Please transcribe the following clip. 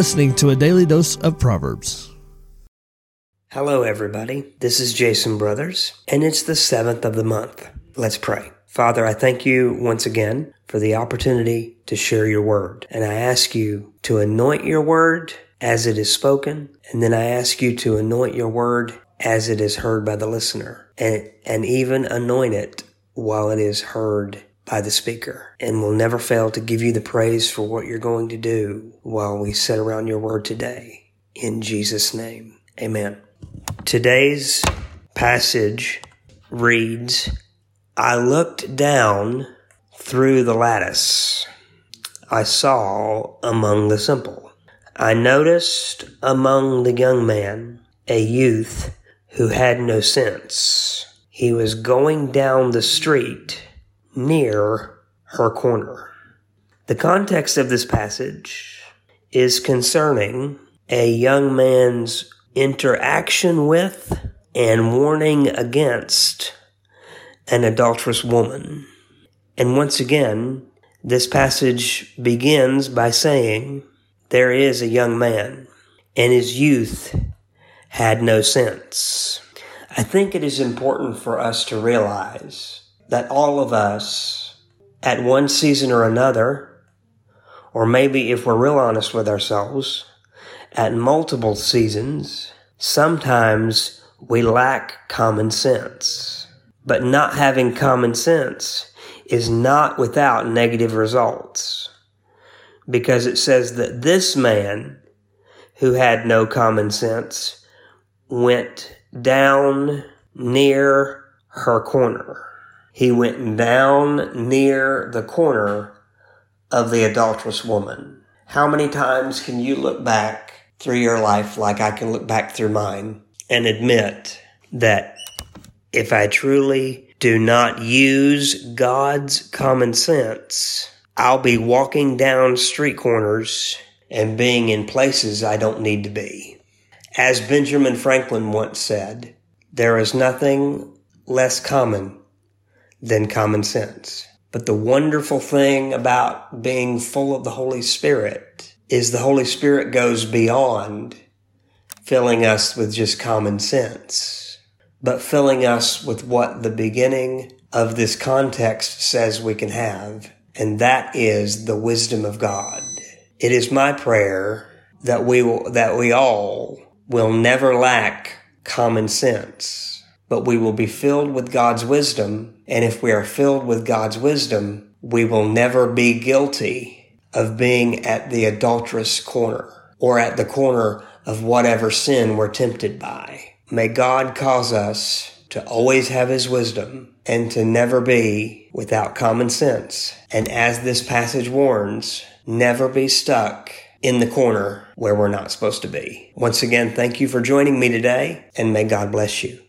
listening to a daily dose of Proverbs. Hello, everybody. This is Jason Brothers, and it's the seventh of the month. Let's pray. Father, I thank you once again for the opportunity to share your word. And I ask you to anoint your word as it is spoken. And then I ask you to anoint your word as it is heard by the listener and, and even anoint it while it is heard by the speaker. And we'll never fail to give you the praise for what you're going to do while we sit around your word today. In Jesus' name, amen. Today's passage reads, I looked down through the lattice. I saw among the simple. I noticed among the young man a youth who had no sense. He was going down the street near her corner. The context of this passage is concerning a young man's interaction with and warning against an adulterous woman. And once again, this passage begins by saying, There is a young man, and his youth had no sense. I think it is important for us to realize that all of us, at one season or another, or maybe if we're real honest with ourselves, at multiple seasons, sometimes we lack common sense. But not having common sense is not without negative results. Because it says that this man who had no common sense went down near her corner. He went down near the corner of the adulterous woman. How many times can you look back through your life like I can look back through mine and admit that if I truly do not use God's common sense, I'll be walking down street corners and being in places I don't need to be. As Benjamin Franklin once said, there is nothing less common than common sense. But the wonderful thing about being full of the Holy Spirit is the Holy Spirit goes beyond filling us with just common sense but filling us with what the beginning of this context says we can have, and that is the wisdom of God. It is my prayer that we will, that we all will never lack common sense, but we will be filled with God's wisdom. And if we are filled with God's wisdom, we will never be guilty of being at the adulterous corner or at the corner of whatever sin we're tempted by. May God cause us to always have his wisdom and to never be without common sense. And as this passage warns, never be stuck in the corner where we're not supposed to be. Once again, thank you for joining me today and may God bless you.